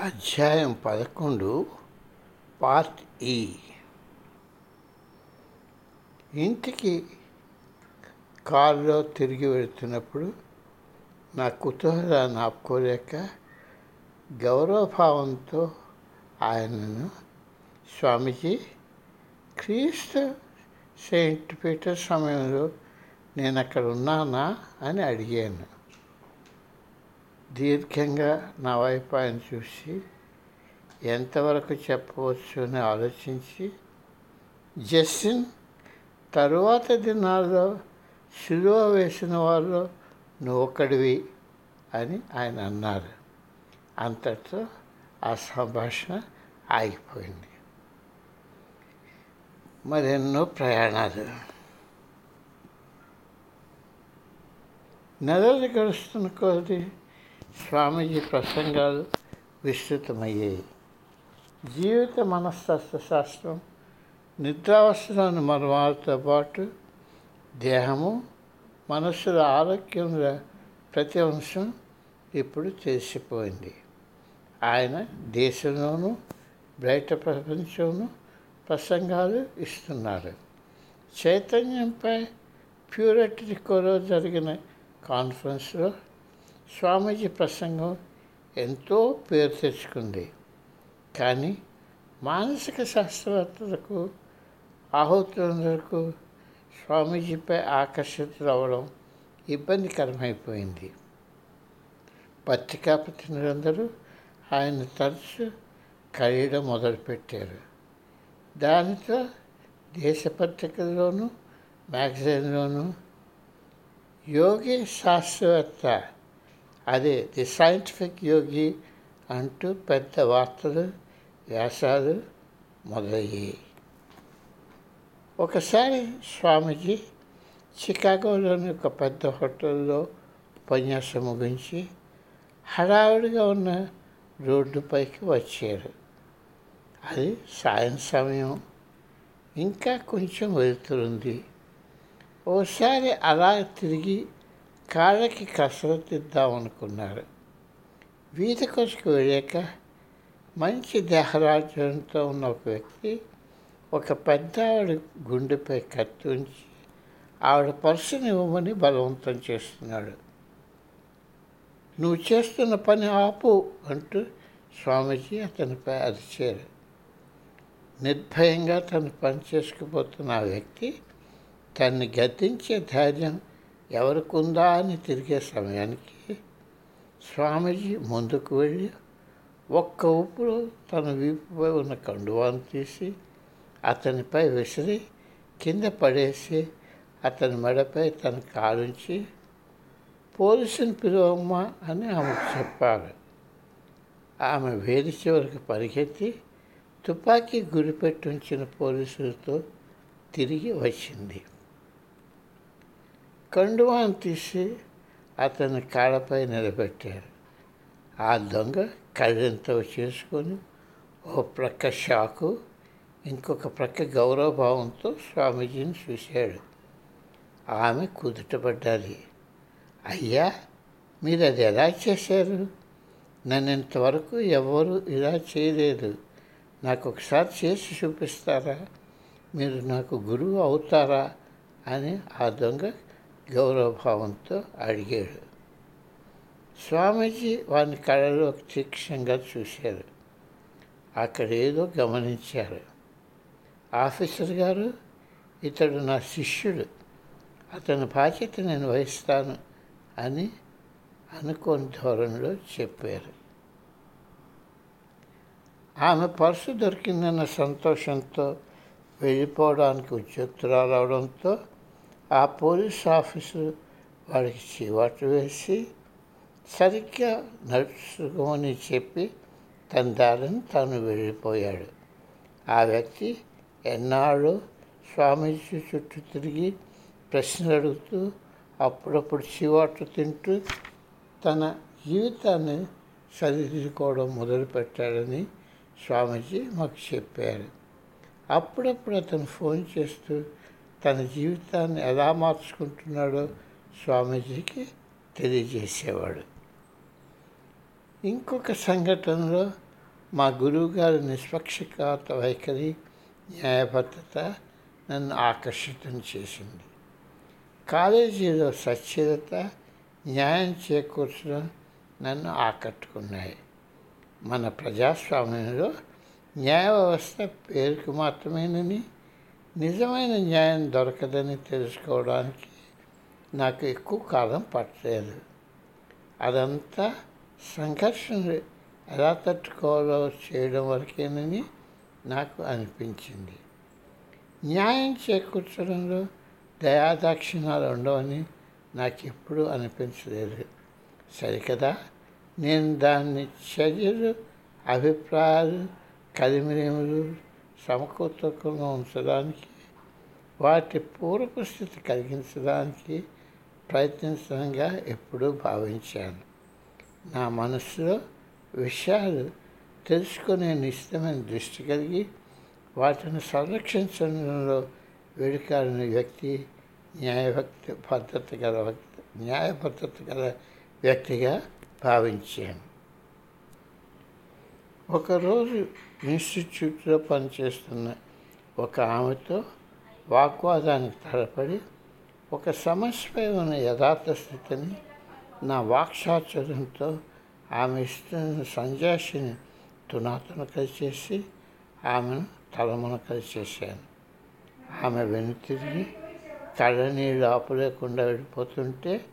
అధ్యాయం పదకొండు పార్ట్ ఈ. ఇంటికి కారులో తిరిగి వెళుతున్నప్పుడు నా కుతూహలాన్ని ఆపుకోలేక గౌరవభావంతో ఆయనను స్వామీజీ క్రీస్తు సెయింట్ పీటర్ సమయంలో నేను అక్కడ ఉన్నానా అని అడిగాను. దీర్ఘంగా నా వైపు ఆయన చూసి ఎంతవరకు చెప్పవచ్చు అని ఆలోచించి జస్టిన్ తరువాత దినాల్లో శిలువ వేసిన వాళ్ళు నువ్వు ఒక్కడివి అని ఆయన అన్నారు. అంతటితో ఆ సంభాషణ ఆగిపోయింది. మరెన్నో ప్రయాణాలు. నెలలు గడుస్తున్న కొద్ది స్వామీజీ ప్రసంగాలు విస్తృతమయ్యాయి. జీవిత మనస్తత్వ శాస్త్రం నిద్రావస్థలోని మర్మాలతో పాటు దేహము మనస్సుల ఆరోగ్యంల ప్రతి అంశం ఇప్పుడు తెలిసిపోయింది. ఆయన దేశంలోనూ బయట ప్రపంచంలోనూ ప్రసంగాలు ఇస్తున్నారు. చైతన్యంపై ప్యూరిటీ జరిగిన కాన్ఫరెన్స్లో స్వామీజీ ప్రసంగం ఎంతో పేరు తెచ్చుకుంది. కానీ మానసిక శాస్త్రవేత్తలకు ఆహుతులందరకు స్వామీజీపై ఆకర్షితులవ్వడం ఇబ్బందికరమైపోయింది. పత్రికా ప్రతినిధులందరూ ఆయన తరచు కలియడం మొదలుపెట్టారు. దానితో దేశ పత్రికల్లోనూ మ్యాగజైన్లోనూ యోగి శాస్త్రవేత్త అదే ది సైంటిఫిక్ యోగి అంటూ పెద్ద వార్తలు వ్యాసాలు మొదలయ్యాయి. ఒకసారి స్వామీజీ చికాగోలోని ఒక పెద్ద హోటల్లో ఉపన్యాసం ముగించి హడావుడిగా ఉన్న రోడ్డుపైకి వచ్చారు. అది సాయం సమయం ఇంకా కొంచెం వెళ్తుంది ఓసారి అలా తిరిగి కాళ్ళకి కసరత్తు ఇద్దామనుకున్నారు. వీధి కొసుకు వెళ్ళాక మంచి దేహరాజ్యంతో ఉన్న ఒక వ్యక్తి ఒక పెద్ద ఆవిడ గుండెపై కత్తి ఉంచి ఆవిడ పర్సుని ఇవ్వమని బలవంతం చేస్తున్నాడు. నువ్వు చేస్తున్న పని ఆపు అంటూ స్వామీజీ అతనిపై అరిచారు. నిర్భయంగా తను పని చేసుకుపోతున్న ఆ వ్యక్తి తన్ని గద్దించే ధైర్యం ఎవరికుందా అని తిరిగే సమయానికి స్వామీజీ ముందుకు వెళ్ళి ఒక్క ఊపులో తన వీపుపై ఉన్న కండువాను తీసి అతనిపై విసిరి కింద పడేసి అతని మెడపై తన కాలుంచి పోలీసుని పిలువమ్మా అని ఆమెకు చెప్పారు ఆమె వేది చివరికి పరిగెత్తి తుపాకీ గురిపెట్టి ఉంచిన పోలీసులతో తిరిగి వచ్చింది. కండువాన్ని తీసి అతని కాళ్ళపై నిలబెట్టారు. ఆ దొంగ కళ్ళెంతో చేసుకొని ఓ ప్రక్క షాకు ఇంకొక ప్రక్క గౌరవభావంతో స్వామీజీని చూశాడు. ఆమె కుదుటపడ్డాలి అయ్యా మీరు అది ఎలా చేశారు? నన్ను ఇంతవరకు ఎవరు ఇలా చేయలేదు. నాకు ఒకసారి చేసి చూపిస్తారా? మీరు నాకు గురువు అవుతారా? అని ఆ దొంగ గౌరవభావంతో అడిగాడు. స్వామీజీ వాని కళలో తీక్షణంగా చూశారు. అక్కడ ఏదో గమనించారు. ఆఫీసర్ గారు ఇతడు నా శిష్యుడు అతని బాధ్యత నేను వహిస్తాను అని అనుకోని ధోరణిలో చెప్పారు. ఆమె పర్సు దొరికిందన్న సంతోషంతో వెళ్ళిపోవడానికి ఉద్యోక్తురాలు అవడంతో ఆ పోలీస్ ఆఫీసర్ వాడికి చీవాటు వేసి సరిగ్గా నడుచుకోమని చెప్పి తన దారిని తాను వెళ్ళిపోయాడు. ఆ వ్యక్తి ఎన్నాళ్ళు స్వామీజీ చుట్టూ తిరిగి ప్రశ్నలు అడుగుతూ అప్పుడప్పుడు చీవాట్లు తింటూ తన జీవితాన్ని సరిదిద్దుకోవడం మొదలుపెట్టాడని స్వామీజీ మాకు చెప్పారు. అప్పుడప్పుడు అతను ఫోన్ చేస్తూ తన జీవితాన్ని ఎలా మార్చుకుంటున్నాడో స్వామీజీకి తెలియజేసేవాడు. ఇంకొక సంఘటనలో మా గురువుగారి నిష్పక్షపాత వైఖరి న్యాయబద్ధత నన్ను ఆకర్షితం చేసింది. కాలేజీలో సచ్ఛీలత న్యాయం చేకూర్చడం నన్ను ఆకట్టుకున్నాయి. మన ప్రజాస్వామ్యంలో న్యాయ వ్యవస్థ పేరుకు మాత్రమేనని నిజమైన న్యాయం దొరకదని తెలుసుకోవడానికి నాకు ఎక్కువ కాలం పట్టలేదు. అదంతా సంఘర్షణ ఎలా తట్టుకోవాలో చేయడం వరకేనని నాకు అనిపించింది. న్యాయం చేకూర్చడంలో దయాదాక్షిణాలు ఉండవని నాకు ఎప్పుడూ అనిపించలేదు. సరికదా? నేను దాన్ని చర్యలు అభిప్రాయాలు కలిమిరేములు సమకూర్తకంగా ఉంచడానికి వాటి పూర్వపు స్థితి కలిగించడానికి ప్రయత్నించడంగా ఎప్పుడూ భావించాను. నా మనసులో విషయాలు తెలుసుకునే నిశ్చితమైన దృష్టి కలిగి వాటిని సంరక్షించడంలో వేడుకాడిన వ్యక్తి న్యాయభక్తి భద్రత గల వ్యక్తి న్యాయబద్ధత గల వ్యక్తిగా భావించాను. ఒకరోజు ఇన్స్టిట్యూట్లో పనిచేస్తున్న ఒక ఆమెతో వాగ్వాదానికి తలపడి ఒక సమస్యపై ఉన్న యథార్థ స్థితిని నా వాక్సాచర్యంతో ఆమె ఇస్తున్న సంజాషిని తునాతునకలు చేసి ఆమెను తలమునకలు చేశాను. ఆమె వెనుతిరిగి కళ్ళనీళ్ళు ఆపలేకుండా వెళ్ళిపోతుంటే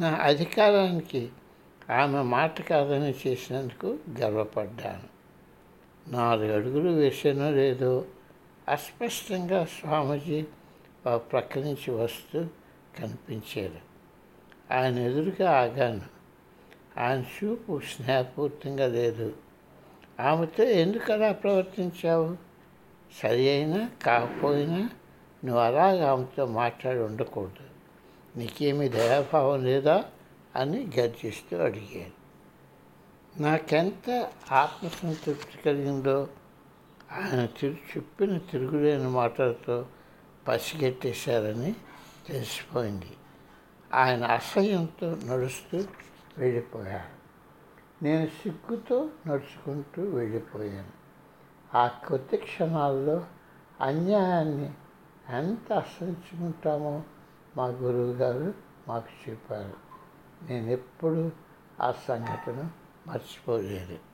నా అధికారానికి ఆమె మాట కాదని చేసినందుకు గర్వపడ్డాను. నాలుగు అడుగులు వేసానో లేదో అస్పష్టంగా స్వామీజీ ఆ ప్రక్క నుంచి వస్తూ కనిపించారు. ఆయన ఎదురుగా ఆగాను. ఆయన చూపు స్నేహపూర్తంగా లేదు. ఆమెతో ఎందుకు అలా ప్రవర్తించావు? సరి అయినా కాకపోయినా నువ్వు అలాగ ఆమెతో మాట్లాడి ఉండకూడదు. నీకేమీ దయాభావం లేదా? అని గర్జిస్తూ అడిగాను నాకెంత ఆత్మసంతృప్తి కలిగిందో ఆయన తిరు చెప్పిన తిరుగులేని మాటలతో పసిగట్టేశారని తెలిసిపోయింది. ఆయన అసహ్యంతో నడుస్తూ వెళ్ళిపోయారు. నేను సిగ్గుతో నడుచుకుంటూ వెళ్ళిపోయాను. ఆ కొద్ది క్షణాల్లో అన్యాయాన్ని ఎంత అసహించుకుంటామో మా గురువు గారు మాకు చెప్పారు. నేను ఎప్పుడు ఆ సంఘటన మర్చిపోలేదు.